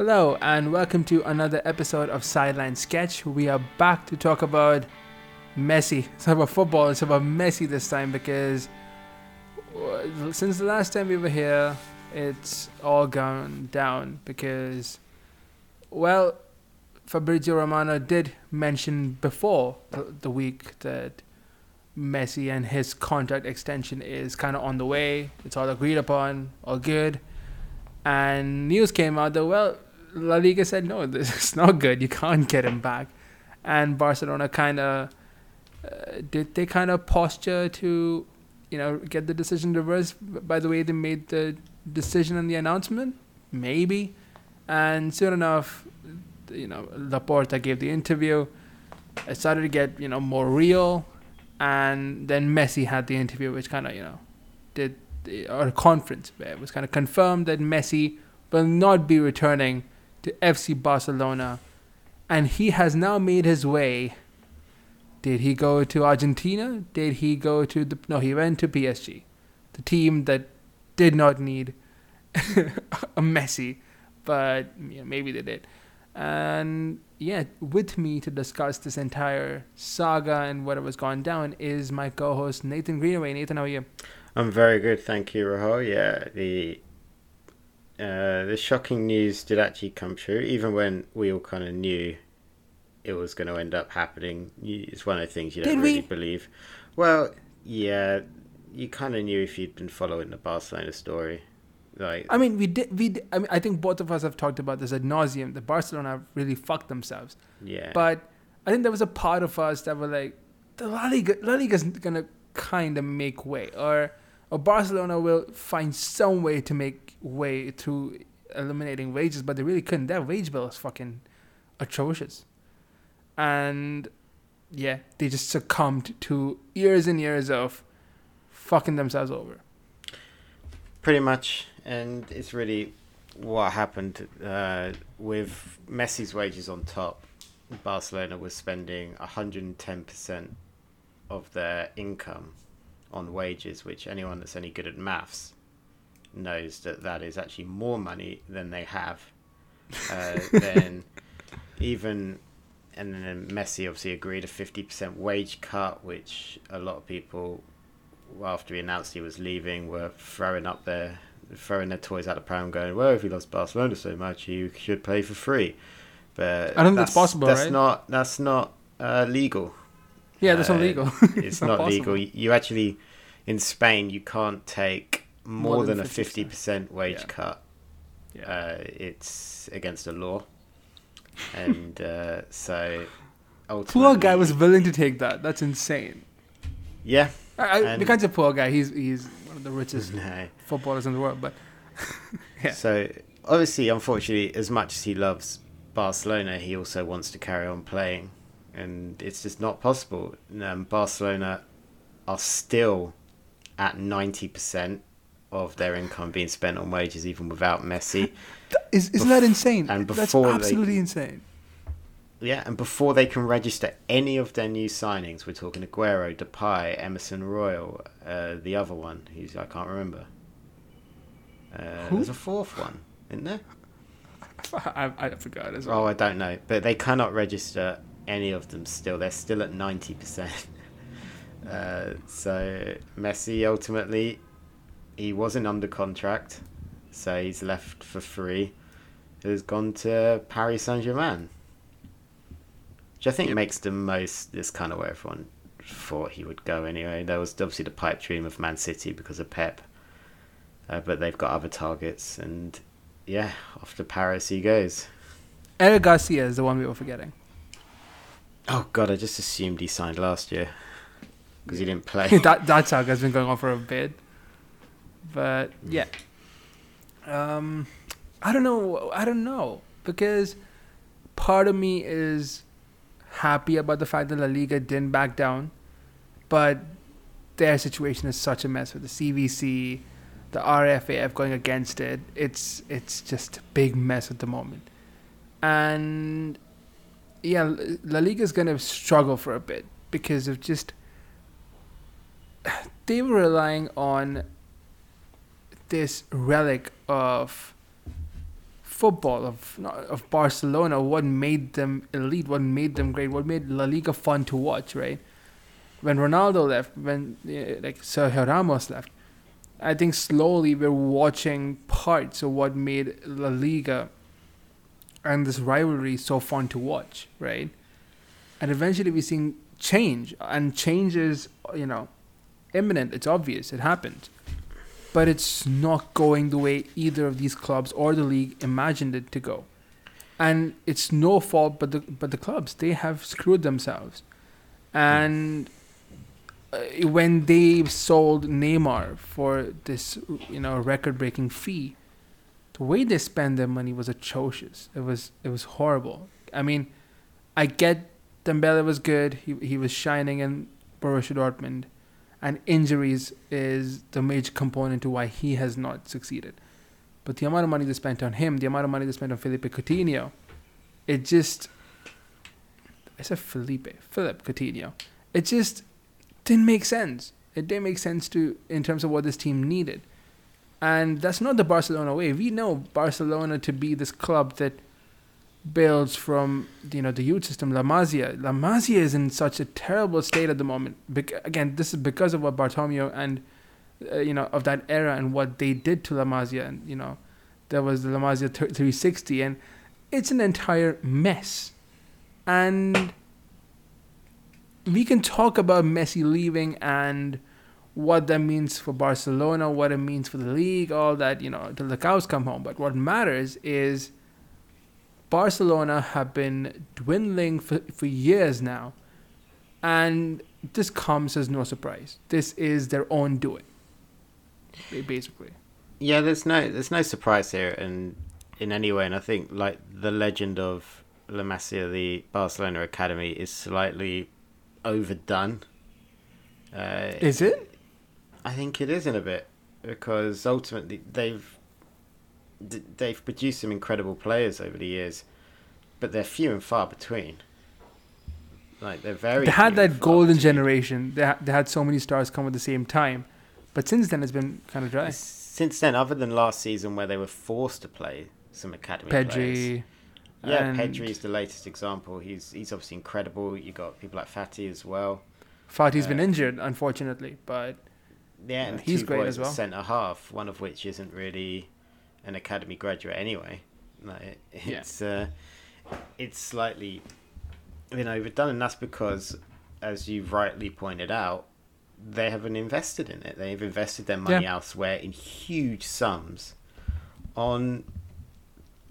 Hello, and welcome to another episode of Sideline Sketch. We are back to talk about Messi. It's about football, it's about Messi this time because uh, since the last time we were here, it's all gone down because, well, Fabrizio Romano did mention before the week that Messi and his contract extension is kind of on the way. It's all agreed upon, all good. And news came out that, well, La Liga said, no, this is not good. You can't get him back. And Barcelona kind of, uh, did they kind of posture to, you know, get the decision reversed by the way they made the decision and the announcement? Maybe. And soon enough, you know, Laporta gave the interview. It started to get, you know, more real and then Messi had the interview, which kind of you know did or a conference where it was kind of confirmed that Messi will not be returning to FC Barcelona, and he has now made his way. Did he go to Argentina? Did he go to the no? He went to PSG, the team that did not need a Messi, but maybe they did. And yeah, with me to discuss this entire saga and whatever's gone down is my co-host Nathan Greenaway. Nathan, how are you? I'm very good, thank you, Rahul. Yeah, the uh, the shocking news did actually come true, even when we all kind of knew it was going to end up happening. It's one of the things you don't did really we? believe. Well, yeah, you kind of knew if you'd been following the Barcelona story. Like, I mean, we did. We. Did, I mean, I think both of us have talked about this ad nauseum. The Barcelona really fucked themselves. Yeah. But I think there was a part of us that were like, the La Liga, La Liga's gonna kind of make way, or or Barcelona will find some way to make way through eliminating wages, but they really couldn't. Their wage bill is fucking atrocious, and yeah, they just succumbed to years and years of fucking themselves over. Pretty much, and it's really what happened uh, with Messi's wages on top. Barcelona was spending 110% of their income on wages, which anyone that's any good at maths knows that that is actually more money than they have. Uh, then even and then Messi obviously agreed a 50% wage cut, which a lot of people, after he announced he was leaving, were throwing up their throwing their toys out of the pram, going, "Well, if he loves Barcelona so much, you should play for free." But I don't think that's, that's possible. That's right? not that's not uh, legal. Yeah, that's uh, not legal. it's, it's, not, not legal. You actually in Spain you can't take more, more than, than, a fifty percent wage yeah. cut. Yeah. Uh, it's against the law, and uh, so poor guy was willing to take that. That's insane. Yeah, I, I, the kinds of poor guy. He's he's one of the richest no. footballers in the world. But yeah. So obviously, unfortunately, as much as he loves Barcelona, he also wants to carry on playing, and it's just not possible. Um, Barcelona are still at ninety percent of their income being spent on wages, even without Messi. Is, isn't Bef- that insane? And before That's absolutely insane. Yeah, and before they can register any of their new signings, we're talking Aguero, Depay, Emerson Royal, uh, the other one, who's I can't remember. Uh, there's a fourth one, isn't there? I, I forgot as well. Oh, I don't know, but they cannot register any of them still. They're still at ninety percent. Uh, so Messi ultimately, he wasn't under contract, so he's left for free. Has gone to Paris Saint Germain which I think yep. makes the most. This kind of where everyone thought he would go anyway. There was obviously the pipe dream of Man City because of Pep, uh, but they've got other targets, and yeah, off to Paris he goes. Eric Garcia is the one we were forgetting. Oh God, I just assumed he signed last year because he didn't play. that that saga has been going on for a bit, but yeah. Um, I don't know. I don't know because part of me is happy about the fact that La Liga didn't back down, but their situation is such a mess with the CVC, the RFAF going against it. It's it's just a big mess at the moment, and yeah, La Liga is gonna struggle for a bit because of just they were relying on this relic of football of of Barcelona, what made them elite, what made them great, what made La Liga fun to watch, right? When Ronaldo left, when uh, like Sergio Ramos left, I think slowly we're watching parts of what made La Liga and this rivalry so fun to watch, right? And eventually we're seeing change, and change is, you know, imminent. It's obvious. It happened. But it's not going the way either of these clubs or the league imagined it to go. And it's no fault but the but the clubs. They have screwed themselves. And uh, when they sold Neymar for this, you know, record-breaking fee, the way they spent their money was atrocious. It was it was horrible. I mean, I get Dembele was good. He he was shining in Borussia Dortmund, and injuries is the major component to why he has not succeeded. But the amount of money they spent on him, the amount of money they spent on Felipe Coutinho, it just I said Felipe, Philip Coutinho. It just didn't make sense. It didn't make sense to in terms of what this team needed. And that's not the Barcelona way. We know Barcelona to be this club that builds from you know the youth system. La Masia, La Masia is in such a terrible state at the moment. Bec- again, this is because of what Bartomeu and uh, you know of that era and what they did to La Masia. And you know there was the La Masia 360, and it's an entire mess. And we can talk about Messi leaving and what that means for Barcelona, what it means for the league, all that, you know, till the cows come home. But what matters is Barcelona have been dwindling for, for years now. And this comes as no surprise. This is their own doing, basically. Yeah, there's no there's no surprise here, and in any way, and I think like the legend of La Masia, the Barcelona academy, is slightly overdone. Uh, is it? I think it is in a bit because ultimately they've they've produced some incredible players over the years, but they're few and far between. Like they're very. They had that golden between. generation. They ha- they had so many stars come at the same time, but since then it's been kind of dry. Since then, other than last season where they were forced to play some academy Pedri, players. Yeah, Pedri is the latest example. He's he's obviously incredible. You got people like Fati as well. Fati's uh, been injured, unfortunately, but yeah, and he's great as well. Centre half, one of which isn't really an academy graduate anyway. Like, it's yeah. uh, it's slightly you know overdone, and that's because, as you've rightly pointed out, they haven't invested in it. They've invested their money yeah. elsewhere in huge sums on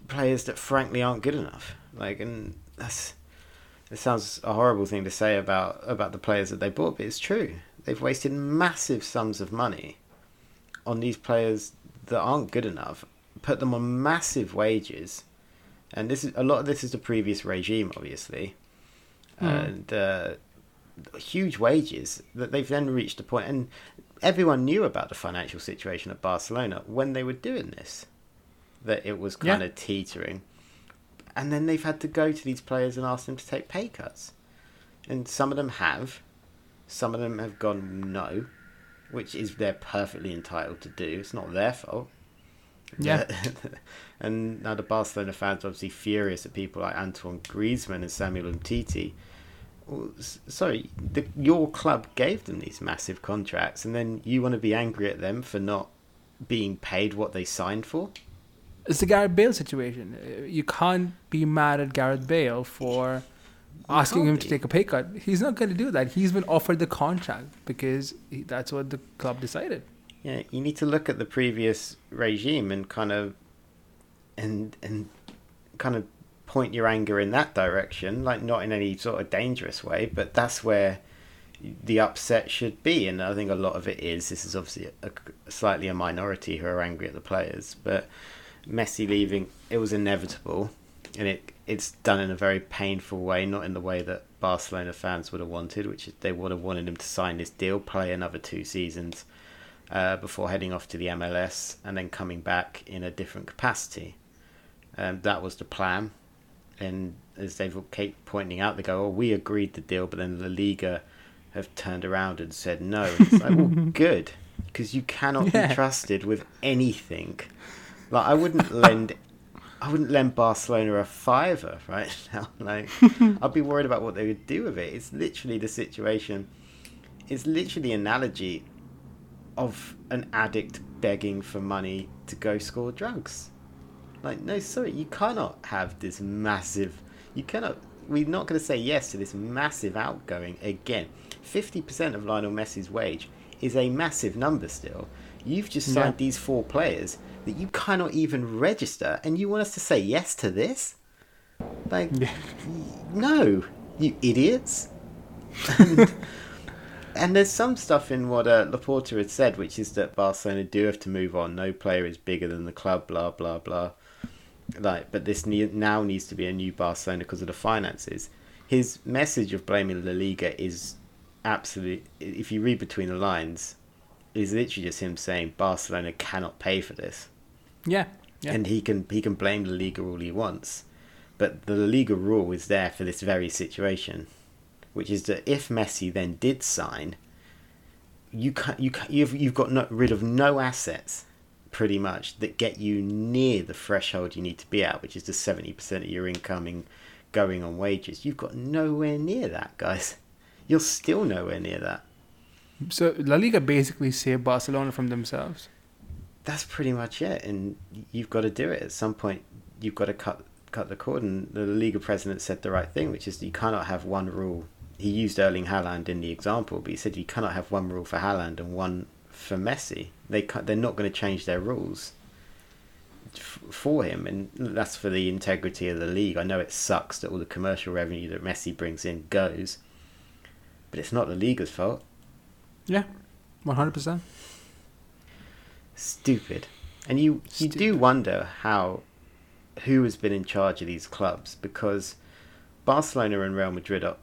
players that frankly aren't good enough. Like, and that's it sounds a horrible thing to say about about the players that they bought, but it's true. They've wasted massive sums of money on these players that aren't good enough, put them on massive wages, and this is a lot of this is the previous regime, obviously, mm. and uh, huge wages that they've then reached a point, and everyone knew about the financial situation at Barcelona when they were doing this, that it was kind yeah. of teetering, and then they've had to go to these players and ask them to take pay cuts, and some of them have, some of them have gone no, which is they're perfectly entitled to do. It's not their fault. Yeah. Uh, and now the Barcelona fans are obviously furious at people like Antoine Griezmann and Samuel Umtiti. Sorry, the, your club gave them these massive contracts, and then you want to be angry at them for not being paid what they signed for? It's the Gareth Bale situation. Uh, you can't be mad at Gareth Bale for asking him to take a pay cut. He's not going to do that. He's been offered the contract because he, that's what the club decided. Yeah, you need to look at the previous regime and kind of and and kind of point your anger in that direction, like not in any sort of dangerous way, but that's where the upset should be. And I think a lot of it is. This is obviously a, a slightly a minority who are angry at the players, but Messi leaving, it was inevitable, and it it's done in a very painful way, not in the way that Barcelona fans would have wanted, which is they would have wanted him to sign this deal, play another two seasons uh, before heading off to the MLS and then coming back in a different capacity. Um, that was the plan. And as they've keep pointing out, they go, "Oh, we agreed the deal," but then La Liga have turned around and said no. it's like, well, good, because you cannot yeah. be trusted with anything. Like I wouldn't lend I wouldn't lend Barcelona a fiver right now. Like, I'd be worried about what they would do with it. It's literally the situation. It's literally analogy of an addict begging for money to go score drugs. Like, no, sorry, you cannot have this massive. You cannot. We're not going to say yes to this massive outgoing again. Fifty percent of Lionel Messi's wage is a massive number still. You've just signed yeah. these four players that you cannot even register, and you want us to say yes to this? Like, no, you idiots. and, and, there's some stuff in what uh, Laporta had said, which is that Barcelona do have to move on. No player is bigger than the club. Blah blah blah. Like, but this ne- now needs to be a new Barcelona because of the finances. His message of blaming La Liga is absolute. If you read between the lines, is literally just him saying Barcelona cannot pay for this. Yeah, yeah. And he can he can blame the Liga all he wants, but the La Liga rule is there for this very situation, which is that if Messi then did sign, you can you can, you've you've got no, rid of no assets, pretty much that get you near the threshold you need to be at, which is the seventy percent of your income going on wages. You've got nowhere near that, guys. You're still nowhere near that. So La Liga basically saved Barcelona from themselves. That's pretty much it, and you've got to do it at some point. You've got to cut cut the cord, and the Liga president said the right thing, which is you cannot have one rule. He used Erling Haaland in the example, but he said you cannot have one rule for Haaland and one for Messi. They they're not going to change their rules for him, and that's for the integrity of the league. I know it sucks that all the commercial revenue that Messi brings in goes, but it's not the league's fault. Yeah, one hundred percent. Stupid, and you Stupid. you do wonder how who has been in charge of these clubs because Barcelona and Real Madrid are.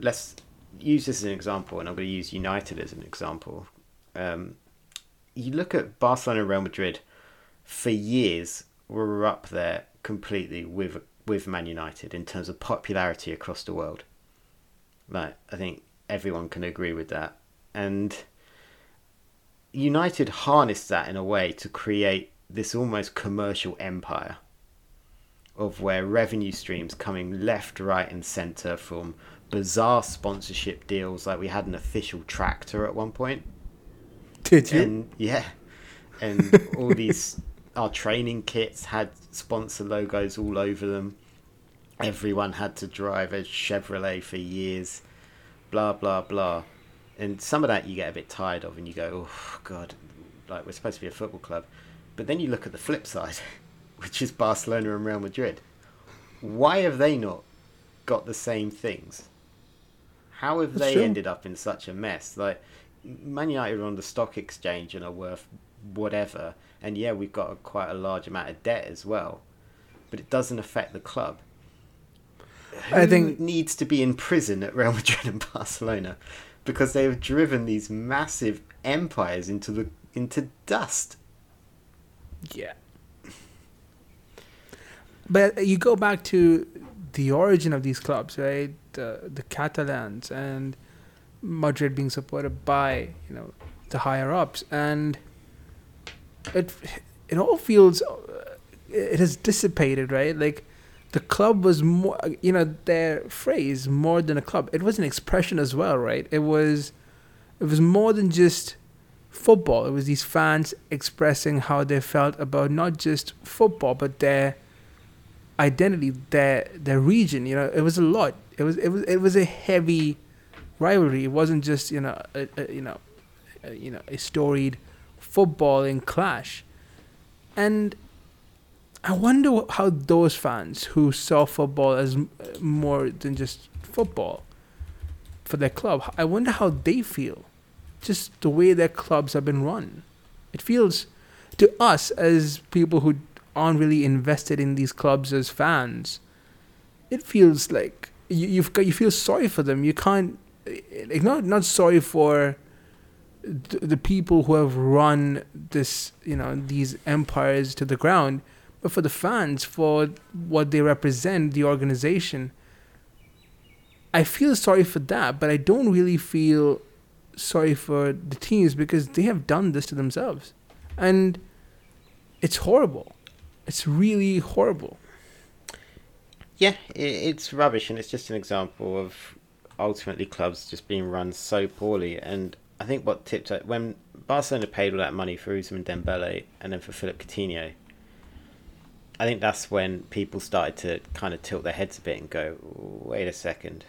Let's use this as an example, and I'm going to use United as an example. Um, you look at Barcelona and Real Madrid for years were up there completely with with Man United in terms of popularity across the world. Like I think everyone can agree with that and United harnessed that in a way to create this almost commercial empire of where revenue streams coming left, right, and centre from bizarre sponsorship deals. Like we had an official tractor at one point. Did you? And, yeah, and all these our training kits had sponsor logos all over them. Everyone had to drive a Chevrolet for years. Blah blah blah and some of that you get a bit tired of, and you go, "Oh God, like we're supposed to be a football club," but then you look at the flip side, which is Barcelona and Real Madrid. Why have they not got the same things? How have That's they true. ended up in such a mess? Like Man United are on the stock exchange and are worth whatever, and yeah, we've got a, quite a large amount of debt as well, but it doesn't affect the club. Who I think needs to be in prison at Real Madrid and Barcelona because they have driven these massive empires into the into dust. Yeah. But you go back to the origin of these clubs, right? The the Catalans and Madrid being supported by you know the higher ups, and it it all feels uh, it has dissipated, right? Like the club was more you know their phrase more than a club it was an expression as well right it was it was more than just football it was these fans expressing how they felt about not just football but their identity their their region you know it was a lot it was it was it was a heavy rivalry it wasn't just you know a, a you know a, you know a storied footballing clash and I wonder how those fans who saw football as more than just football for their club, I wonder how they feel. Just the way their clubs have been run. It feels to us as people who aren't really invested in these clubs as fans, it feels like you, you've got, you feel sorry for them. You can't like not not sorry for the, the people who have run this you know these empires to the ground but for the fans, for what they represent, the organization, I feel sorry for that, but I don't really feel sorry for the teams because they have done this to themselves. And it's horrible. It's really horrible. Yeah, it's rubbish, and it's just an example of ultimately clubs just being run so poorly. And I think what tipped it when Barcelona paid all that money for Ousmane Dembele and then for Philippe Coutinho. I think that's when people started to kind of tilt their heads a bit and go, "Wait a second,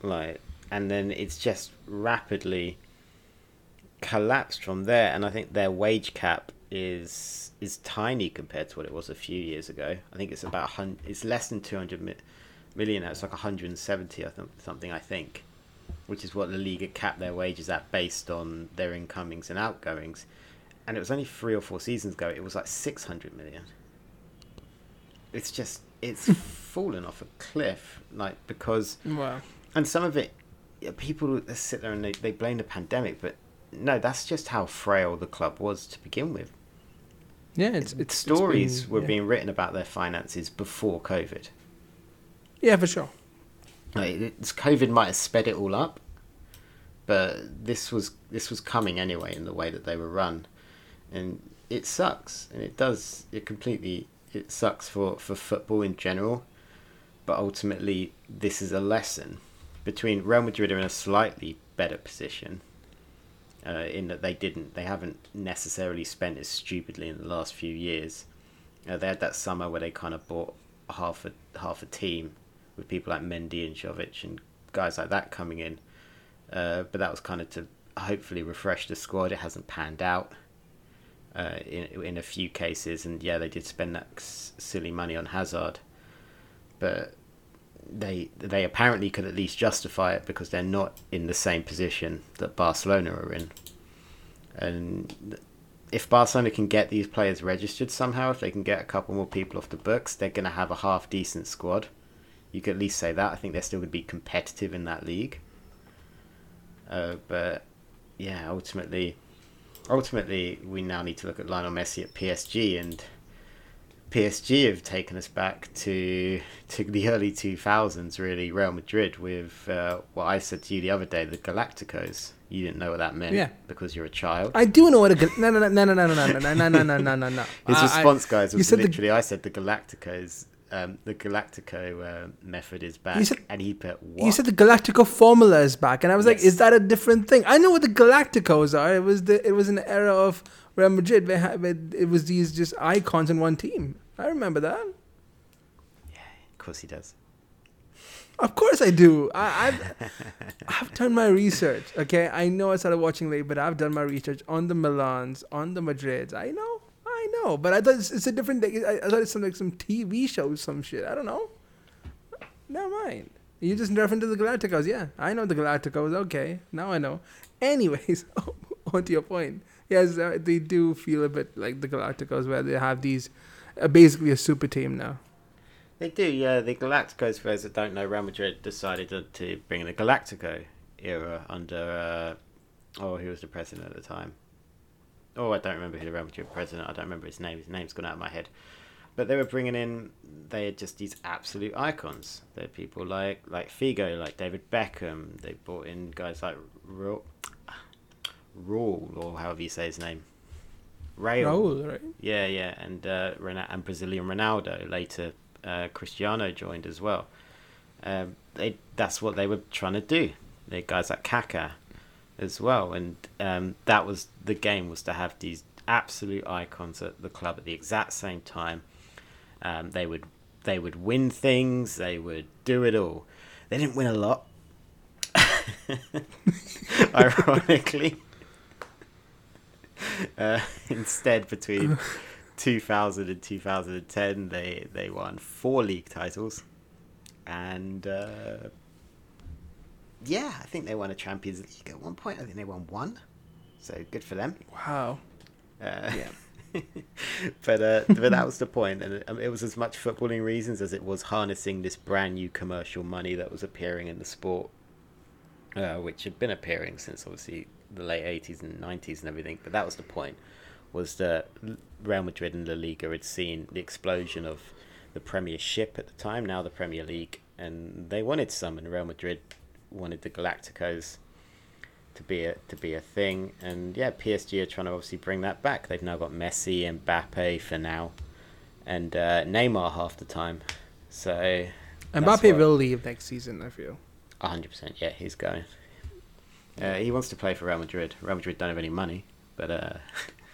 like," and then it's just rapidly collapsed from there. And I think their wage cap is is tiny compared to what it was a few years ago. I think it's about it's less than two hundred million now. It's like one hundred and seventy, I think, something I think, which is what the Liga capped their wages at based on their incomings and outgoings. And it was only three or four seasons ago. It was like six hundred million. It's just it's fallen off a cliff, like because Wow. and some of it, people sit there and they, they blame the pandemic, but no, that's just how frail the club was to begin with. Yeah, it's it's Stories it's been- were yeah. being written about their finances before COVID. Yeah, for sure. Like, COVID might have sped it all up, but this was this was coming anyway in the way that they were run, and it sucks, and it does it completely it sucks for for football in general, but ultimately this is a lesson. Between Real Madrid are in a slightly better position, uh, in that they didn't they haven't necessarily spent as stupidly in the last few years. Uh, they had that summer where they kind of bought half a half a team with people like Mendy and Jovic and guys like that coming in. Uh, but that was kind of to hopefully refresh the squad. It hasn't panned out uh, in in a few cases, and yeah, they did spend that silly money on Hazard, but they they apparently could at least justify it because they're not in the same position that Barcelona are in, and if Barcelona can get these players registered somehow, if they can get a couple more people off the books, they're going to have a half decent squad. You could at least say that. I think they're still going to be competitive in that league. Uh, but yeah, ultimately, ultimately, we now need to look at Lionel Messi at PSG, and PSG have taken us back to to the early two thousands. Really, Real Madrid with uh, what I said to you the other day, the Galacticos. You didn't know what that meant Yeah. because you're a child. I do know what a gal- no no no no no no no no no no no no no no no. His I- response, guys, was said the- literally, I said the Galacticos, um, the Galactico uh, method is back, said- and he put what? You said the Galactico formula is back, and I was like, "Is that a different thing?" I know what the Galacticos are. It was the it was an era of Real Madrid. They had, it was these just icons in one team. I remember that. Yeah, of course he does. Of course I do. I, I've I've done my research. Okay, I know I started watching late, but I've done my research on the Milans, on the Madrids. I know, I know. But I thought it's, it's a different. thing. I, I thought it's some like some TV show, some shit. I don't know. Never mind. You just referring to the Galacticos. Yeah, I know the Galacticos. Okay, now I know. Anyways, on to your point. Yes, uh, they do feel a bit like the Galacticos, where they have these, uh, basically a super team now. They do, yeah. The Galacticos, for those that don't know, Real Madrid decided to, to bring in the Galactico era under, uh, oh, who was the president at the time? Oh, I don't remember who the Real Madrid president. I don't remember his name. His name's gone out of my head. But they were bringing in. They had just these absolute icons. They're people like like Figo, like David Beckham. They brought in guys like Raul, Raul or however you say his name. Raul. Raul, right? Yeah, yeah, and uh, Rona- and Brazilian Ronaldo. Later, uh, Cristiano joined as well. Um, they that's what they were trying to do. The guys like Kaká as well, and um, that was the game was to have these absolute icons at the club at the exact same time. Um, they would they would win things. They would do it all. They didn't win a lot, ironically. Uh, instead, between 2000 and 2010, they they won four league titles, and uh, yeah, I think they won a Champions League at one point. I think they won one, so good for them. Wow. Uh, Yeah. but uh, but that was the point, and it, um, it was as much footballing reasons as it was harnessing this brand new commercial money that was appearing in the sport, uh, which had been appearing since obviously the late eighties and nineties and everything. But that was the point, was that Real Madrid and La Liga had seen the explosion of the Premiership at the time, now the Premier League, and they wanted some, and Real Madrid wanted the Galacticos to be a to be a thing. And yeah, PSG are trying to obviously bring that back. They've now got Messi and Mbappe for now. and uh, Neymar half the time. So Mbappe what- will leave next season. I feel. hundred percent, yeah, he's going. Uh, he wants to play for Real Madrid. Real Madrid don't have any money, but uh,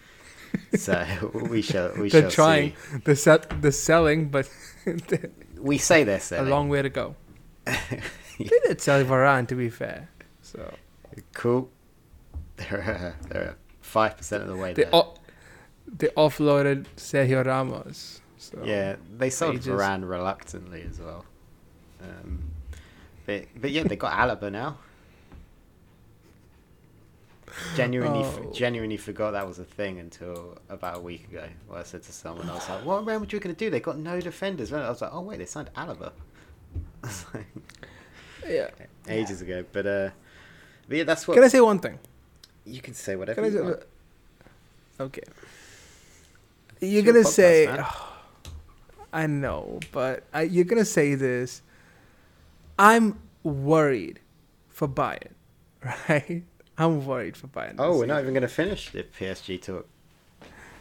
so we shall we They're shall trying. see. They're, they're selling, but they're We say they're selling. a long way to go. They did sell Varane, to be fair. So Cool. They're uh, they're five percent of the way they there. o- they offloaded Sergio Ramos. So Yeah, they sold Ages. Varane reluctantly as well. Um, but but yeah, they got Alaba now. Genuinely, f- Oh. genuinely forgot that was a thing until about a week ago. Where I said to someone, I was like, "What Real Madrid going to do? They got no defenders." I was like, "Oh wait, they signed Alaba." I was like, yeah. ages ago, but uh, but yeah, that's what Can I say one thing? you can say. Whatever. Can I you say, want. okay. You're gonna podcast, say, man. I know, but I, you're gonna say this. I'm worried for Bayern, right? I'm worried for Bayern. Oh, we're not even going to finish the PSG talk.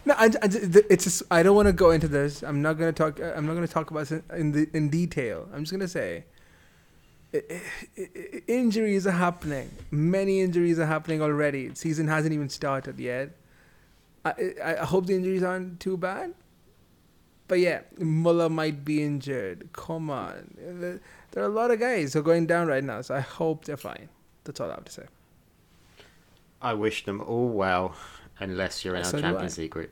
No, I, I, it's just I don't want to go into this. I'm not gonna talk. I'm not gonna talk about it in the in detail. I'm just gonna say, i i i injuries are happening. Many injuries are happening already. Season hasn't even started yet. I I, hope the injuries aren't too bad. But yeah, Muller might be injured. Come on, there are a lot of guys who are going down right now. So I hope they're fine. That's all I have to say. I wish them all well, unless you're in our So do Champions League group.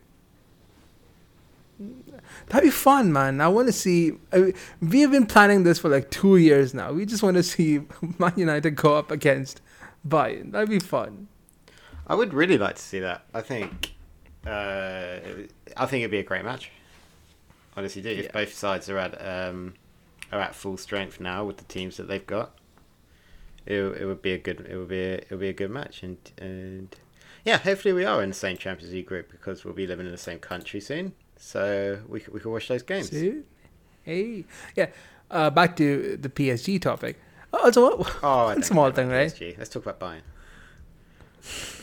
That'd be fun, man. I want to see. I, we have been planning this for like two years now. We just want to see Man United go up against Bayern. That'd be fun. I would really like to see that. I think, uh, I think it'd be a great match. Honestly, do if both sides are at um, are at full strength now with the teams that they've got, it, it would be a good it would be a, it would be a good match and and yeah, hopefully we are in the same Champions League group because we'll be living in the same country soon, so we we can watch those games. See? Hey, yeah. Uh, back to the PSG topic. Also, what, Oh, I one don't small thing, right? PSG. Let's talk about Bayern.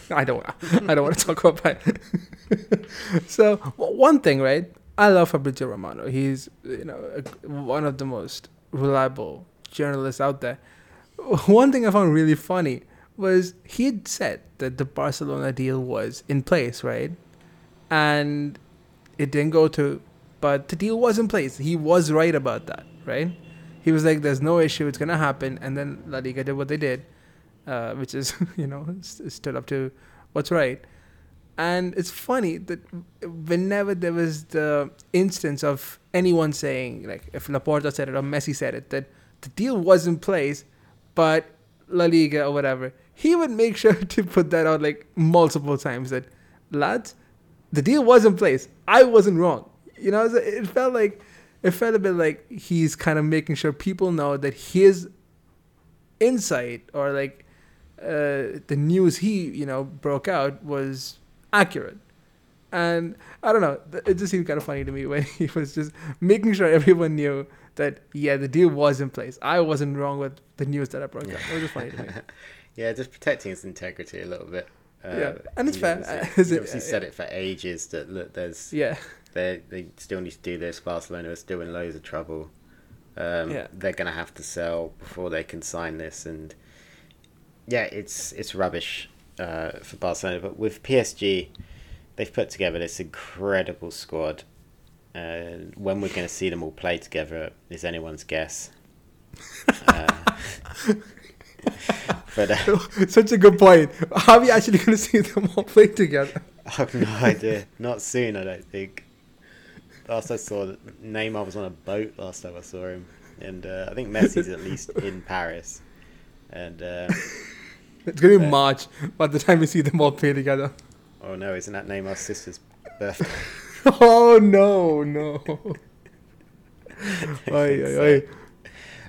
I don't. I don't want to talk about that. so one thing, right? I love Fabrizio Romano. He's you know one of the most reliable journalists out there. One thing I found really funny was he had said that the Barcelona deal was in place, right? And it didn't go to, but the deal was in place. He was right about that, right? He was like, "There's no issue. It's gonna happen." And then La Liga did what they did, uh, which is you know st- stood up to what's right. And it's funny that whenever there was the instance of anyone saying, like if Laporta said it or Messi said it, that the deal was in place, but La Liga or whatever, he would make sure to put that out like multiple times that, lads, the deal was in place. I wasn't wrong. You know, it felt like, it felt a bit like he's kind of making sure people know that his insight or like uh, the news he you know broke out was accurate and i don't know it just seemed kind of funny to me when he was just making sure everyone knew that yeah the deal was in place i wasn't wrong with the news that i broke out it was just funny to me yeah, just protecting his integrity a little bit. Uh, Yeah, and it's fair. Obviously, he obviously said it for ages that look, there's yeah they they still need to do this. Barcelona are still in loads of trouble. Um, Yeah. They're gonna have to sell before they can sign this, and yeah, it's it's rubbish uh, for Barcelona. But with PSG, they've put together this incredible squad. Uh, when we're going to see them all play together is anyone's guess. uh, but uh, such a good point how are we actually going to see them all play together I have no idea. Not soon, I don't think. Last I saw, Neymar was on a boat. Last time I saw him, and uh, I think Messi's at least in Paris. And uh, it's going to be march by the time we see them all play together oh no, isn't that Neymar's sister's birthday? oh no no Oy, oy, oy.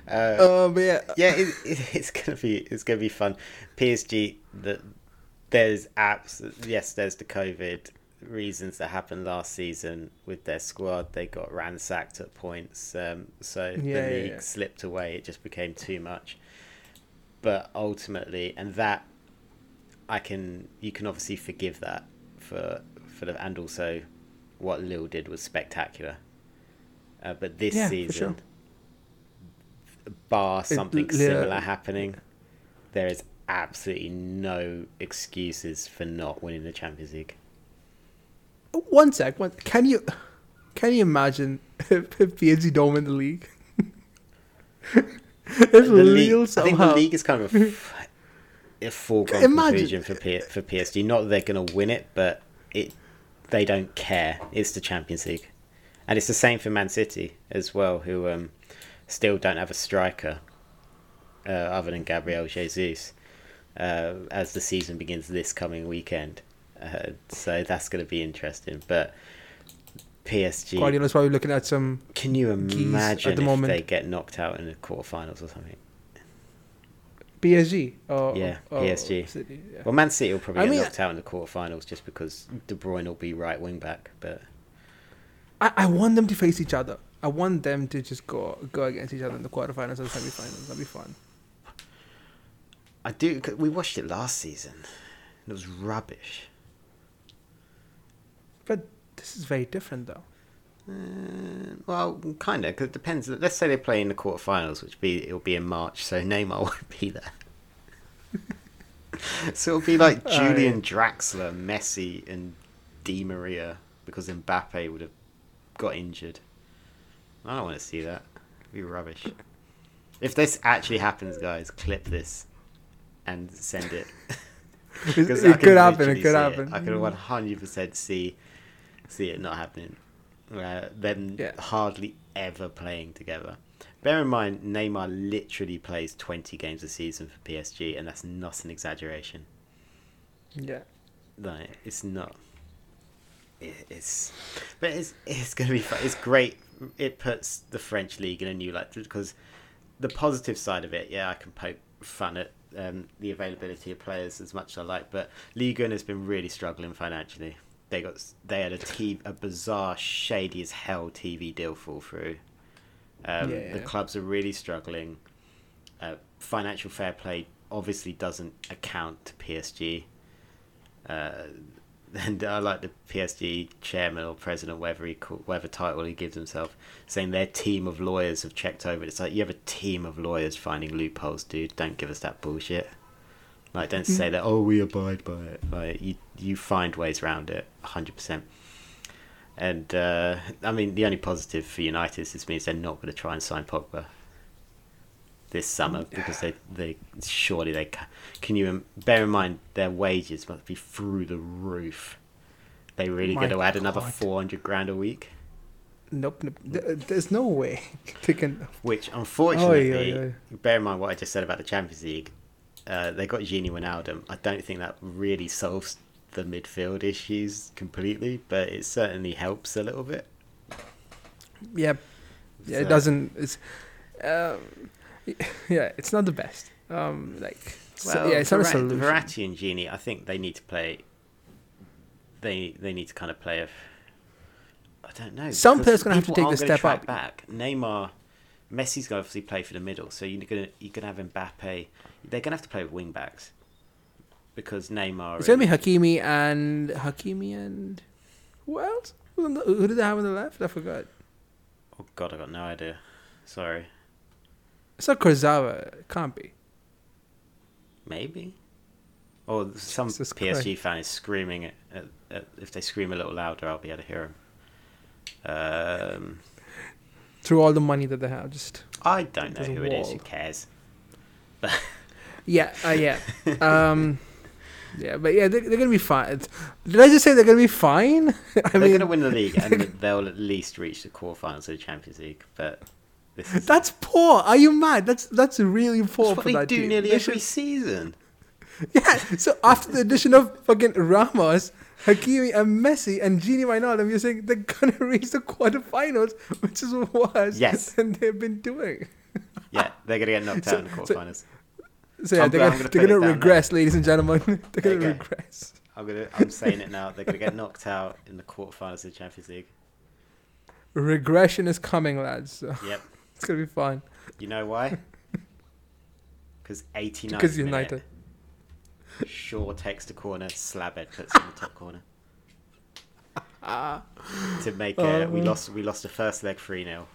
Uh, Uh, but yeah yeah, it, it, it's gonna be it's gonna be fun. PSG, the, there's apps. Yes, there's the COVID reasons that happened last season with their squad. They got ransacked at points, um, so Yeah, the league yeah. slipped away. It just became too much. But ultimately, and that I can you can obviously forgive that for for the and also what Lille did was spectacular. Uh, but this Yeah, season, sure. bar something yeah. similar happening, there is absolutely no excuses for not winning the Champions League. One sec. One, can you can you imagine if, if PSG don't win the league? if The Lille league, I think the league is kind of a, foregone Imagine- conclusion for P- for PSG. Not that they're going to win it, but it they don't care. It's the Champions League, and it's the same for Man City as well, who um, still don't have a striker uh, other than Gabriel Jesus uh, as the season begins this coming weekend. Uh, so that's going to be interesting. But PSG, Guardiola's probably looking at some. can you imagine at the if moment. they get knocked out in the quarterfinals or something? PSG. Or, oh, oh, Yeah, oh, or PSG. City, yeah. Well, Man City will probably I get mean- knocked out in the quarterfinals just because De Bruyne will be right wing back. But I, I want them to face each other. I want them to just go go against each other in the quarterfinals and semifinals. That'd be fun. I do. 'cause We watched it last season. It was rubbish. But this is very different, though. Uh, well, kind of. Because it depends. Let's say they play in the quarterfinals, which be it'll be in March, so Neymar won't be there. so it'll be like Oh, yeah. Julian Draxler, Messi, and Di Maria because Mbappe would have got injured. I don't want to see that. It'd be rubbish. If this actually happens, guys, clip this and send it. It, it could happen. It could happen. I could one hundred percent see see it not happening. Uh, them Yeah. hardly ever playing together. Bear in mind, Neymar literally plays twenty games a season for PSG, and that's not an exaggeration. Yeah. Like it's not. It, it's, but it's it's gonna be fun. It's great. It puts the French league in a new light because the positive side of it, yeah, I can poke fun at um, the availability of players as much as I like, but Ligue 1 has been really struggling financially. They got they had a TV, a bizarre, shady as hell TV deal fall through. Um, Yeah, The clubs are really struggling. Uh, financial fair play obviously doesn't account to PSG. Uh, and I like the PSG chairman or president, whatever he call, whatever title he gives himself, saying their team of lawyers have checked over. it. It's like you have a team of lawyers finding loopholes, dude. Don't give us that bullshit. Like, don't say that. Oh, we abide by it. Like, you you find ways around it, hundred percent. And uh, I mean, the only positive for United is this means they're not going to try and sign Pogba this summer because they they surely they ca- can you bear in mind their wages must be through the roof. They really My going to add another four hundred grand a week, Nope. nope. There's no way they can. which unfortunately, Oy, oy, bear in mind what I just said about the Champions League. Uh, they got Gini Wijnaldum. I don't think that really solves the midfield issues completely, but it certainly helps a little bit. Yeah. Yeah. It doesn't. It's. Um, yeah. It's not the best. Um. Like. so- Well, yeah. It's not a solution. Verratti and Gini, I think they need to play. They they need to kind of play a. I don't know. Some players gonna have to take the gonna step up. Back Neymar, Messi's going to obviously play for the middle, so you're gonna you're gonna have Mbappe. They're gonna have to play with wing backs because Neymar. It's be Hakimi and Hakimi and who else? Who, did they have on the left? I forgot. oh God, I got no idea. Sorry, It's not Kurzawa. It can't be. maybe. Or some Jesus PSG Christ. fan is screaming. At, at, at, if they scream a little louder, I'll be able to hear them. Um, Through all the money that they have, just I don't know who it is. Who cares? yeah, uh, yeah, um, yeah. But yeah, they're, they're gonna be fine. Did I just say they're gonna be fine? I they're mean, going to win the league and they'll at least reach the quarterfinals of the Champions League. But is that's poor. Are you mad? That's that's really poor that's what for they do team. nearly They every should- season. Yeah. So after the addition of fucking Ramos, Hakimi, and Messi and Gini Wijnaldum, you're saying they're gonna reach the quarterfinals, which is worse Yes. than they've been doing. Yeah, they're going to get knocked So- out in the quarterfinals. So yeah, I'm they're gonna- gonna, gonna they're gonna regress, ladies and gentlemen. they're There gonna go. regress. I'm gonna. I'm saying it now. They're going to get knocked out in the quarterfinals of the Champions League. Regression is coming, lads. So Yep. it's gonna be fun. You know why? Because 89. Because United. Shaw takes the corner. Slabhead puts it in the top corner. to make it. we um, lost we lost the first leg three 0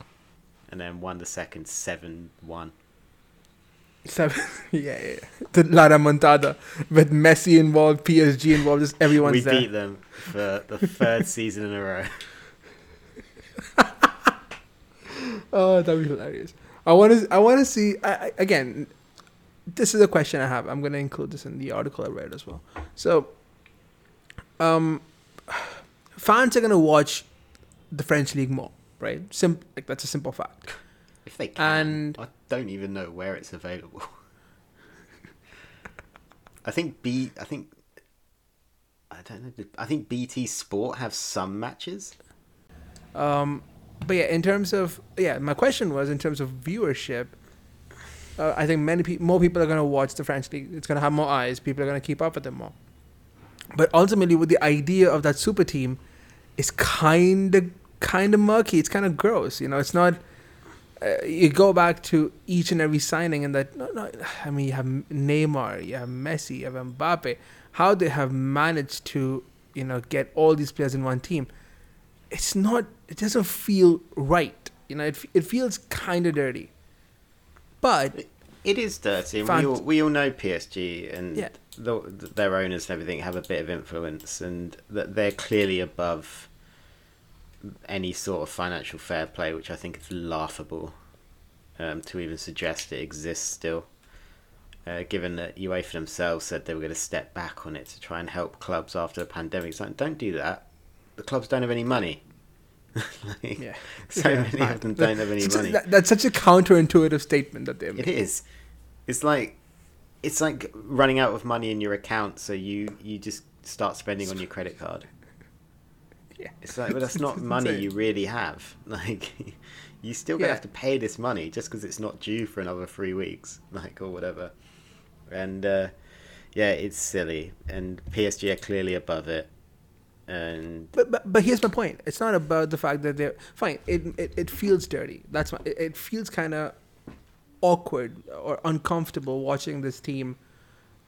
and then won the second seven one. Seven, yeah, yeah. The La Remontada with Messi involved, PSG involved, just everyone's we there. beat them for the third season in a row. Oh, that'd be hilarious. I want to. I want to see. I, I, again, this is a question I have. I'm going to include this in the article I read as well. So, um, fans are going to watch the French league more, right? Sim- like that's a simple fact. If they can, And- I don't even know where it's available. I think B. I think. I don't know. I think BT Sport have some matches. Um, but yeah, in terms of yeah, my question was in terms of viewership. Uh, I think many more people are going to watch the French league. It's going to have more eyes. People are going to keep up with them more. But ultimately, with the idea of that super team, it's kind of kind of murky. It's kind of gross. You know, it's not. Uh, you go back to each and every signing, and that no, no. I mean, you have Neymar, you have Messi, you have Mbappe. How they have managed to, you know, get all these players in one team it's not it doesn't feel right you know it, it feels kind of dirty but It is dirty, Fant- we all, we all know PSG and Yeah. the, their owners and everything have a bit of influence, and that they're clearly above any sort of financial fair play, which I think is laughable um, to even suggest it exists still. Uh, given that UEFA themselves said they were going to step back on it to try and help clubs after the pandemic, it's like don't do that. The clubs don't have any money. like, yeah so Yeah, many of them don't have any It's money. that- that's such a counterintuitive statement that they It make is. It's like it's like running out of money in your account, so you you just start spending on your credit card. Yeah. It's like, but that's not money you really have. Like, you still gonna Yeah. have to pay this money just because it's not due for another three weeks, like or whatever. And uh, yeah, it's silly. And PSG are clearly above it. And but, but but here's my point it's not about the fact that they're fine it it, it feels dirty that's my it, it feels kind of awkward or uncomfortable watching this team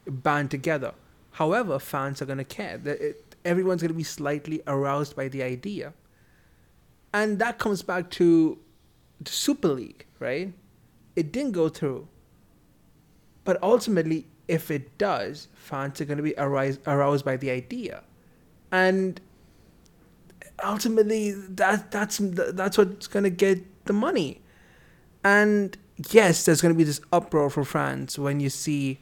band together however fans are going to care it, everyone's going to be slightly aroused by the idea. And that comes back to the super league right? It didn't go through. But ultimately if it does fans are going to be aroused, aroused by the idea. And ultimately that that's that's what's going to get the money. And yes there's going to be this uproar for France when you see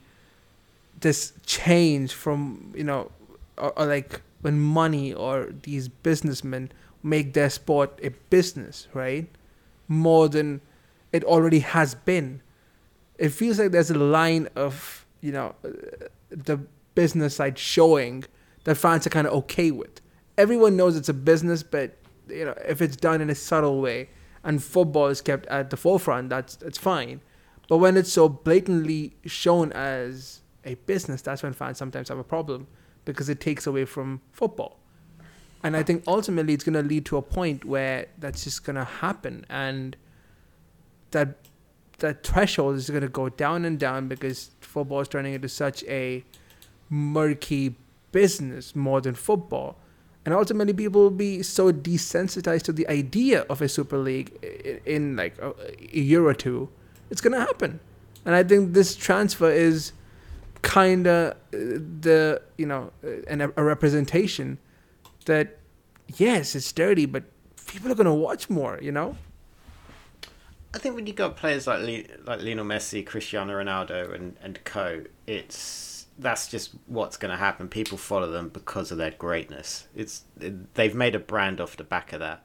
this change from you know or, or like when money or these businessmen make their sport a business right more than it already has been it feels like there's a line of you know uh, the business side showing that fans are kind of okay with. Everyone knows it's a business, but you know if it's done in a subtle way and football is kept at the forefront, that's that's fine. But when it's so blatantly shown as a business, that's when fans sometimes have a problem because it takes away from football. And I think ultimately it's going to lead to a point where that's just going to happen, and that that threshold is going to go down and down because football is turning into such a murky business more than football. And ultimately, people will be so desensitized to the idea of a super league in like a, year or two. It's gonna happen, and I think this transfer is kind of the you know uh, an, a representation that yes, it's dirty, but people are gonna watch more. You know. I think when you got players like Le- like Lionel Messi, Cristiano Ronaldo, and and co, it's that's just what's going to happen. People follow them because of their greatness. It's they've made a brand off the back of that,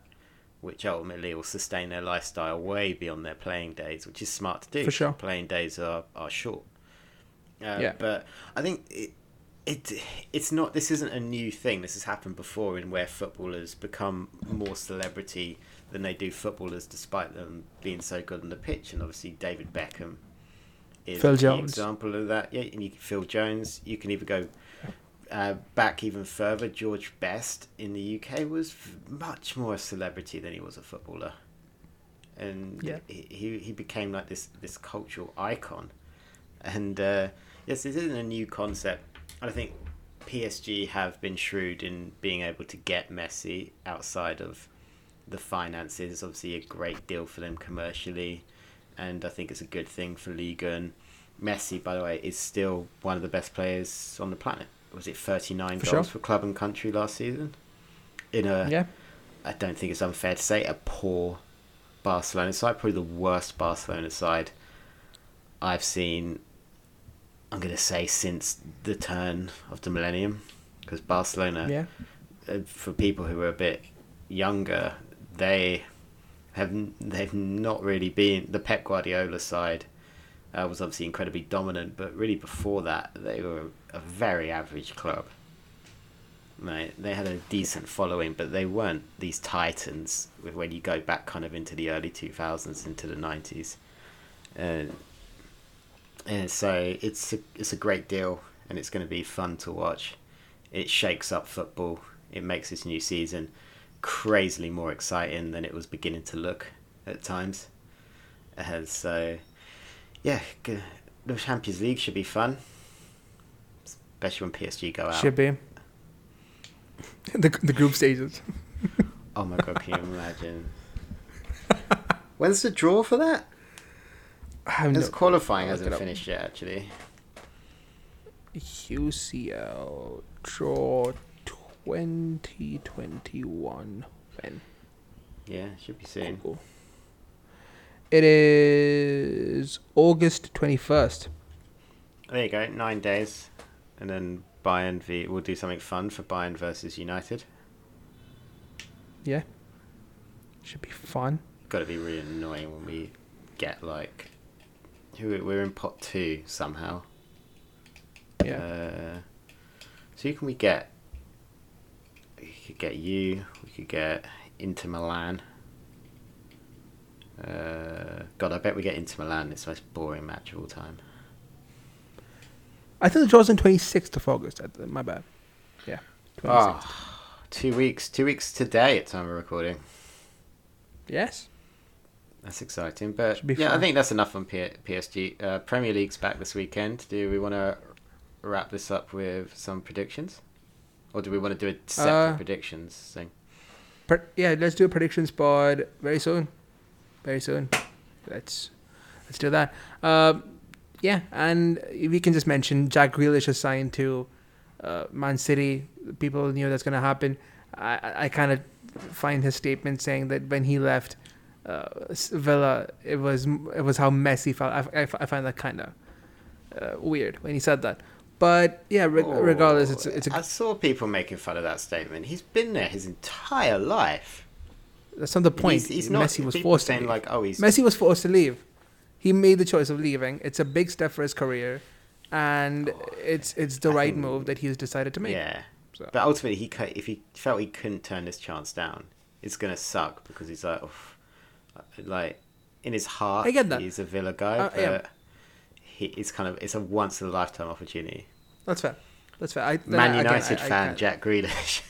which ultimately will sustain their lifestyle way beyond their playing days, which is smart to do. For sure. playing days are are short. Uh, Yeah. but I think it, it it's not. This isn't a new thing. This has happened before in where footballers become more celebrity than they do footballers, despite them being so good on the pitch. And obviously, David Beckham is Phil Jones. example of that. Yeah, and you can Phil Jones. You can even go uh, back even further. George Best in the UK was much more a celebrity than he was a footballer, and Yeah. he, he he became like this this cultural icon. And uh, yes, this isn't a new concept. I think PSG have been shrewd in being able to get Messi outside of the finances. It's obviously a great deal for them commercially, and I think it's a good thing for Liga. And Messi, by the way, is still one of the best players on the planet. Was it 39 For goals sure. for club and country last season? In a, yeah. I don't think it's unfair to say, a poor Barcelona side, probably the worst Barcelona side I've seen. I'm going to say since the turn of the millennium, because Barcelona, Yeah. uh, for people who are a bit younger, they have they've not really been the Pep Guardiola side. Uh, was obviously incredibly dominant, but really before that, they were a very average club. Right, they had a decent following, but they weren't these titans. with- When you go back kind of into the early two thousands, into the nineties, and and so it's a, it's a great deal, and it's going to be fun to watch. It shakes up football. It makes this new season crazily more exciting than it was beginning to look at times. And so, yeah, the Champions League should be fun, especially when PSG go out. Should be. the the group stages. Oh my god, can you imagine? When's the draw for that? I have This no qualifying hasn't finished yet, actually. UCL draw 2021. When? Yeah, should be soon. Google. It is August 21st. There you go, nine days, and then Bayern v. We'll do something fun for Bayern versus United. Yeah. Should be fun. Got to be really annoying when we get like, who we're in pot two somehow. Yeah. Uh, so who can we get? We could get you. We could get Inter Milan. Uh, God, I bet we get Inter Milan. It's the most boring match of all time. I think the draw's on 26th of August. My bad. Yeah. 26th. Ah, two weeks. Two weeks today at time of recording. Yes. That's exciting. But yeah, I think that's enough on P- PSG. Uh, Premier League's back this weekend. Do we want to wrap this up with some predictions, or do we want to do a separate Uh, predictions thing? Pre- yeah, let's do a prediction spot very soon. Very soon. Let's let's do that. Um, yeah, and we can just mention Jack Grealish is signed to uh, Man City. People knew that's going to happen. I, I- kind of find his statement saying that when he left Villa, it was it was how Messi felt. I, I, I find that kind of uh, weird when he said that. But yeah, re- regardless, it's it's I a, saw people making fun of that statement. He's been there his entire life. that's not the point. He's, he's not. Messi was people forced to leave. like, "Oh, he's Messi was forced to leave. He made the choice of leaving. It's a big step for his career, and it's it's the I right think- move that he's decided to make. yeah." So- But ultimately, he if he felt he couldn't turn this chance down, it's gonna suck because he's like, "Oof." Like in his heart, I get that. he's a Villa guy, Uh, but yeah. he, it's kind of it's a once in a lifetime opportunity. That's fair. That's fair. I, Man I- United I- I fan can't- Jack Grealish.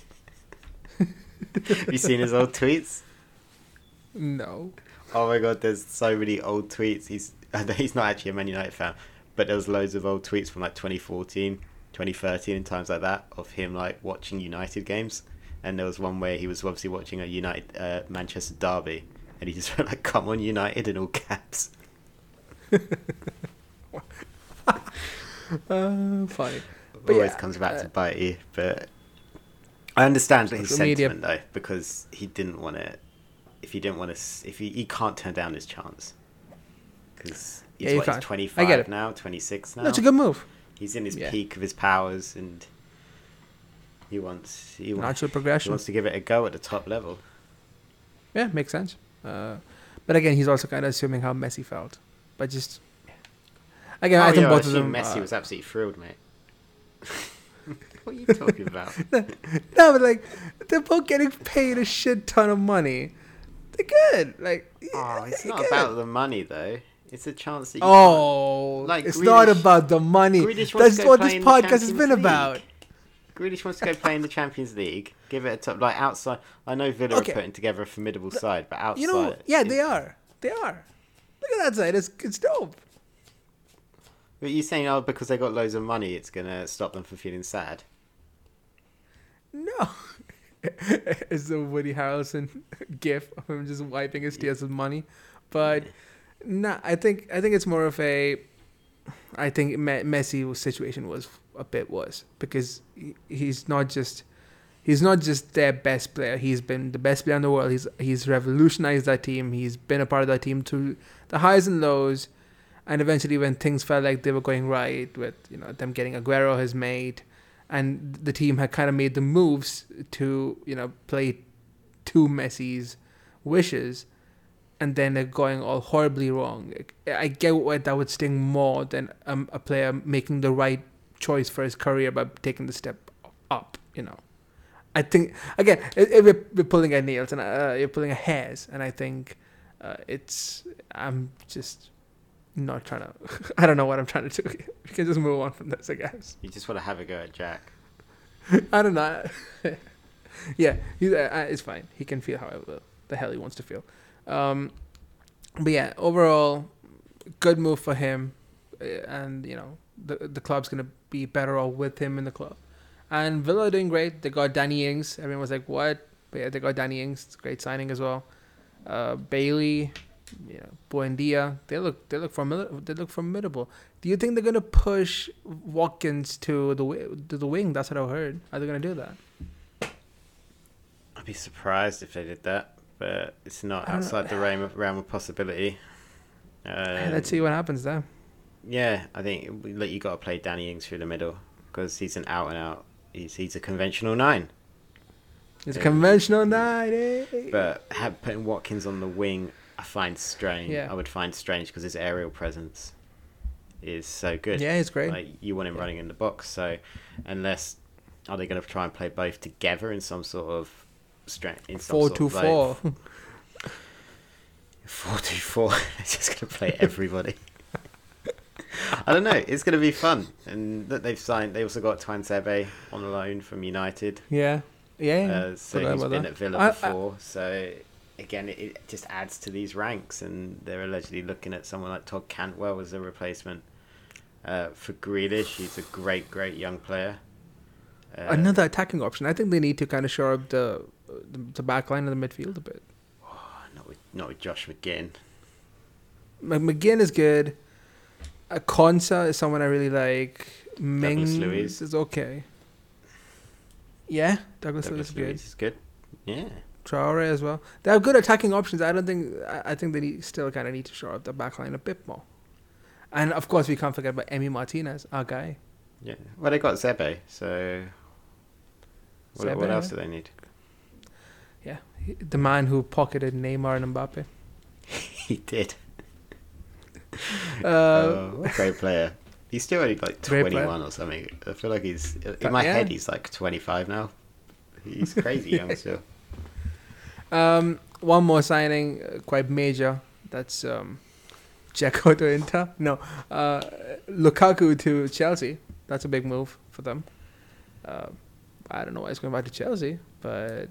Have you seen his old tweets? No. Oh my god, there's so many old tweets. He's he's not actually a Man United fan, but there was loads of old tweets from like 2014, 2013, and times like that of him like watching United games. And there was one where he was obviously watching a United uh, Manchester derby, and he just went like, "Come on, United!" in all caps. Uh, funny. But Always yeah, comes back uh, to bite you, but I understand his Social media. sentiment though because he didn't want to. If he didn't want to, if he, he can't turn down his chance, because he's Yeah, what, he's can't. I 25 get it. now, 26 now. That's a good move. He's in his Yeah. peak of his powers, and he wants he wants, Natural he wants to give it a go at the top level. Yeah, makes sense. Uh, but again, he's also kind of assuming how Messi felt. But just again, I Oh, think yeah, both of assume them. Messi uh, was absolutely thrilled, mate. what are you talking about? No, but like they're both getting paid a shit ton of money. They're good. Like Oh, it's not good. about the money though. It's a chance that you Oh, Like it's not about the money. Grealish That's what this podcast has been League. about. Grealish wants to go play in the Champions League. Give it a top, like outside. I know Villa Okay. are putting together a formidable side, but outside, You know, yeah, it- they are. They are. Look at that side. It's it's dope. But you're saying, oh, because they got loads of money, it's gonna stop them from feeling sad. No. it's the Woody Harrelson gif of him just wiping his tears with money, but nah, I think I think it's more of a. I think Me- Messi's situation was a bit worse because he's not just he's not just their best player. He's been the best player in the world. He's he's revolutionized that team. He's been a part of that team through the highs and lows, and eventually when things felt like they were going right, with you know them getting Aguero his mate, and the team had kind of made the moves to you know play to Messi's wishes, and then they're going all horribly wrong. I get why that would sting more than um, a player making the right choice for his career by taking the step up. You know. I think again, it, it, we're, we're pulling at nails and uh, you're pulling at hairs, and I think uh, it's I'm just not trying to. I don't know what I'm trying to do. we can just move on from this, I guess. You just want to have a go at Jack. I don't know. yeah, he's, uh, it's fine. He can feel however the hell he wants to feel. Um, but yeah, overall, good move for him, uh, and you know the the club's gonna be better off with him in the club. And Villa are doing great. They got Danny Ings. Everyone was like, "What?" But yeah, they got Danny Ings. It's great signing as well. Uh, Bailey, you know, Buendia. They look they look formidable. They look formidable. Do you think they're gonna push Watkins to the to the wing? That's what I heard. Are they gonna do that? I'd be surprised if they did that, but it's not outside the realm of, realm of possibility. Uh, Let's see what happens there. Yeah, I think like, you got to play Danny Ings through the middle because he's an out and out. He's he's a conventional nine. He's a conventional nine. Eh? But have, putting Watkins on the wing, I find strange. Yeah. I would find strange because his aerial presence is so good. Yeah, he's great. Like you want him Yeah. running in the box. So unless are they going to try and play both together in some sort of strength in some Four sort two of, like, four. Four two four. They're just gonna play everybody. I don't know. It's gonna be fun, and that they've signed. They also got Tuanzebe on loan from United. Yeah, yeah. Uh, so he's been that. at Villa I- I- before. so again, it, it just adds to these ranks, and they're allegedly looking at someone like Todd Cantwell as a replacement uh, for Grealish. He's a great, great young player. Uh, Another attacking option. I think they need to kind of shore up the the, the back line of the midfield a bit. not with not with Josh McGinn. McGinn is good. Uh, Konsa is someone I really like. Mings Luiz. is okay. Yeah, Douglas, Douglas is good. Luiz is good. Yeah. Traore as well. They have good attacking options. I don't think. I, think they need, still kind of need to shore up the back line a bit more. And of course, we can't forget about Emi Martinez, our guy. Yeah. Well, they got Zebe, so what, Zebe, what else do they need? Yeah, the man who pocketed Neymar and Mbappe. he did. Uh, oh, great player. He's still only like 21 or something. I feel like he's in But my yeah. head. He's like 25 now. He's crazy young still. Um, one more signing, uh, quite major. That's um, Dzeko to Inter. No, uh, Lukaku to Chelsea. That's a big move for them. Uh, I don't know why he's going back to Chelsea, but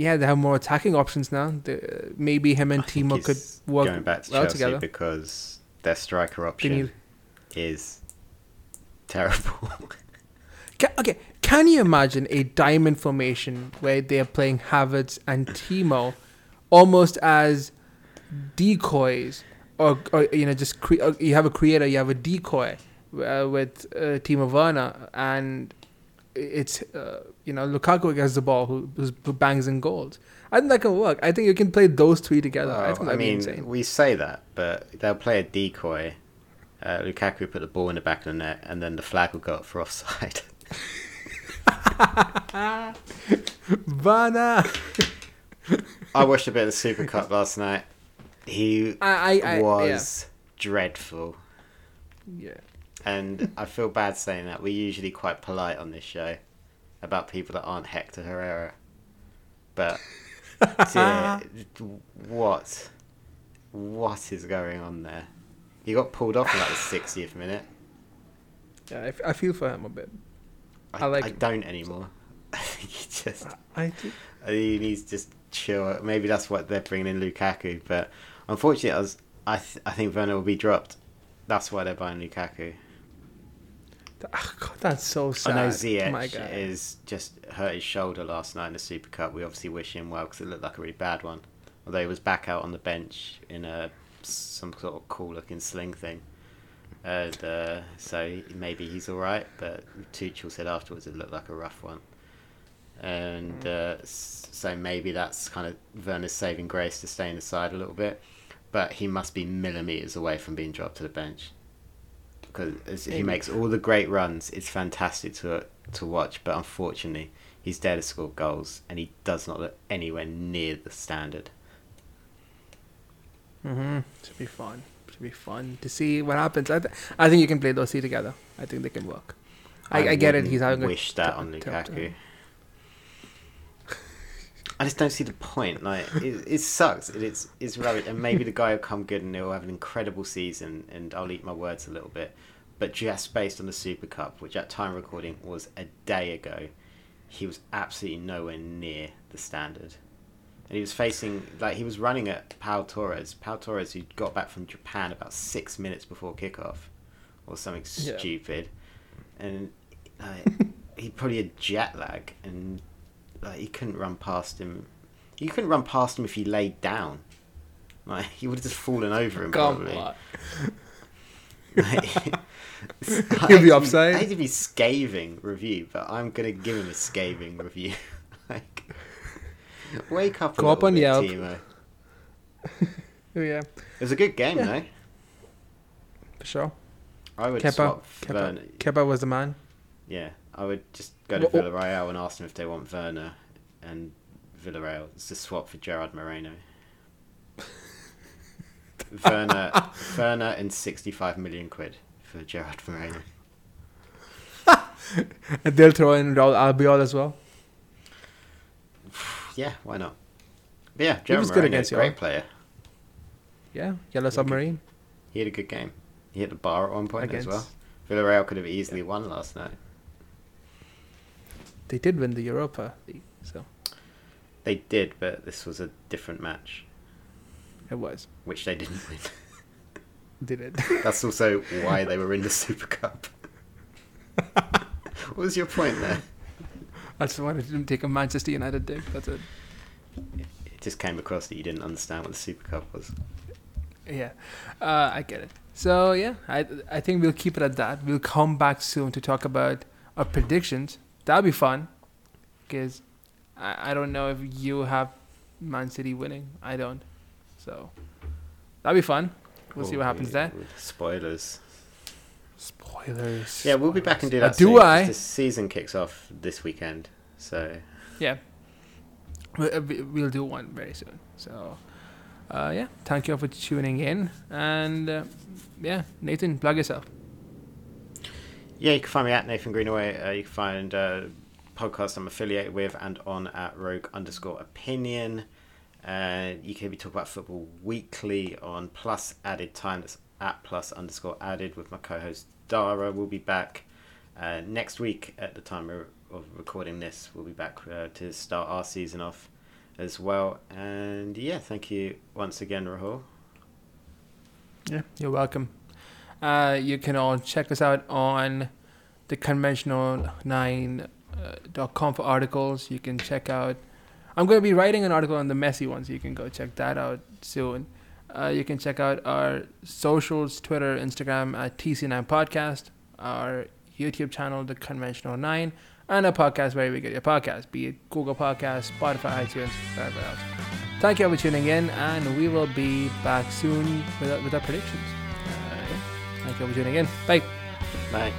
yeah, they have more attacking options now. The, maybe him and I Timo could work going back to well Chelsea together. because their striker option need- is terrible. Ca- okay, can you imagine a diamond formation where they're playing Havertz and Timo almost as decoys, or, or you know, just cre- or you have a creator, you have a decoy uh, with uh, Timo Werner, and it's uh, you know Lukaku gets the ball who, who bangs in goals. I think that can work. I think you can play those three together. I think I mean, we say that, but they'll play a decoy. Uh, Lukaku put the ball in the back of the net, and then the flag will go up for offside. Werner, I watched a bit of the Super Cup last night. He I, I, I was dreadful. yeah. yeah. And I feel bad saying that. We're usually quite polite on this show about people that aren't Hector Herrera. But dear, what? What is going on there? He got pulled off in like the 60th minute. Yeah, I, f- I feel for him a bit. I, I like I him. don't anymore. I think he just I think he needs to just chill. Maybe that's what they're bringing in Lukaku. But unfortunately, I, was, I, th- I think Werner will be dropped. That's why they're buying Lukaku. Oh, God, that's so sad. I know Ziyech is just hurt his shoulder last night in the Super Cup. We obviously wish him well because it looked like a really bad one. Although he was back out on the bench in a some sort of cool looking sling thing. And uh, so maybe he's all right, but Tuchel said afterwards it looked like a rough one. And uh, so maybe that's kind of Werner's saving grace to stay in the side a little bit. But he must be millimetres away from being dropped to the bench because he makes all the great runs. It's fantastic to to watch, but unfortunately, he's there to score goals, and he does not look anywhere near the standard. Mm-hmm. Should be fun. Should be fun to see what happens. I, th- I think you can play those two together. I think they can work. I, I, get it. He's having a wish that t- on t- Lukaku. I just don't see the point. Like it, it sucks. It, it's it's rubbish. And maybe the guy will come good and he'll have an incredible season. And I'll eat my words a little bit. But just based on the Super Cup, which at time recording was a day ago, he was absolutely nowhere near the standard. And he was facing like he was running at Pau Torres. Pau Torres, who got back from Japan about six minutes before kickoff, or something Yeah. stupid, and like, he probably had jet lag, and like he couldn't run past him. You couldn't run past him if he laid down. Like he would have just fallen over him. Come probably. Like, I He'll be hate. I hate to be scathing review, but I'm gonna give him a scathing review. like, wake up a Go up on bit, Yelp. Timo. Oh, yeah, It was a good game, Yeah. though. for sure. I would Kepa, swap Kepa, Kepa was the man. Yeah, I would just go to Well. Villarreal and ask them if they want Werner and Villarreal. It's a swap for Gerard Moreno. Werner, Werner, and sixty-five million quid for Gerard Moreno. And they'll throw in Raul Albiol as well. Yeah, why not? But yeah, He Gerard was good Moreno, against great player. Yeah, Yellow Submarine He had a good game. He hit the bar at one point against. as well. Villarreal could have easily won last night. They did win the Europa League, so They did, but this was a different match, it was. which they didn't win. Did. That's also why they were in the Super Cup. what was your point there? I just wanted to take a Manchester United dig. That's it. It just came across that you didn't understand what the Super Cup was. Yeah, uh, I get it. So yeah, I I think we'll keep it at that. We'll come back soon to talk about our predictions. That'll be fun, because I, I don't know if you have Man City winning. I don't, so that'll be fun. We'll see what happens there. Spoilers. Spoilers. Yeah, we'll be back and do Uh, that. do soon, 'cause I? The season kicks off this weekend, so Yeah, We- uh, we- we'll do one very soon. So, uh, yeah, thank you all for tuning in, and uh, yeah, Nathan, plug yourself. Yeah, you can find me at Nathan Greenaway. Uh, you can find uh, podcast I'm affiliated with and on at Rogue underscore Opinion. Uh, you can hear me talk about football weekly on Plus Added Time. That's at Plus underscore Added with my co-host Dara. We'll be back uh, next week at the time of of recording this. We'll be back uh, to start our season off as well. And yeah, thank you once again, Rahul. Yeah, you're welcome. Uh, you can all check us out on the conventional9.com for articles. You can check out. I'm going to be writing an article on the Messi ones. You can go check that out soon. Uh, you can check out our socials Twitter, Instagram at TC9 Podcast, our YouTube channel, The Conventional 9, and a podcast where you get your podcast, be it Google Podcasts, Spotify, iTunes, wherever else. Thank you all for tuning in, and we will be back soon with, with our predictions. Thank you all for tuning in. Bye. Bye.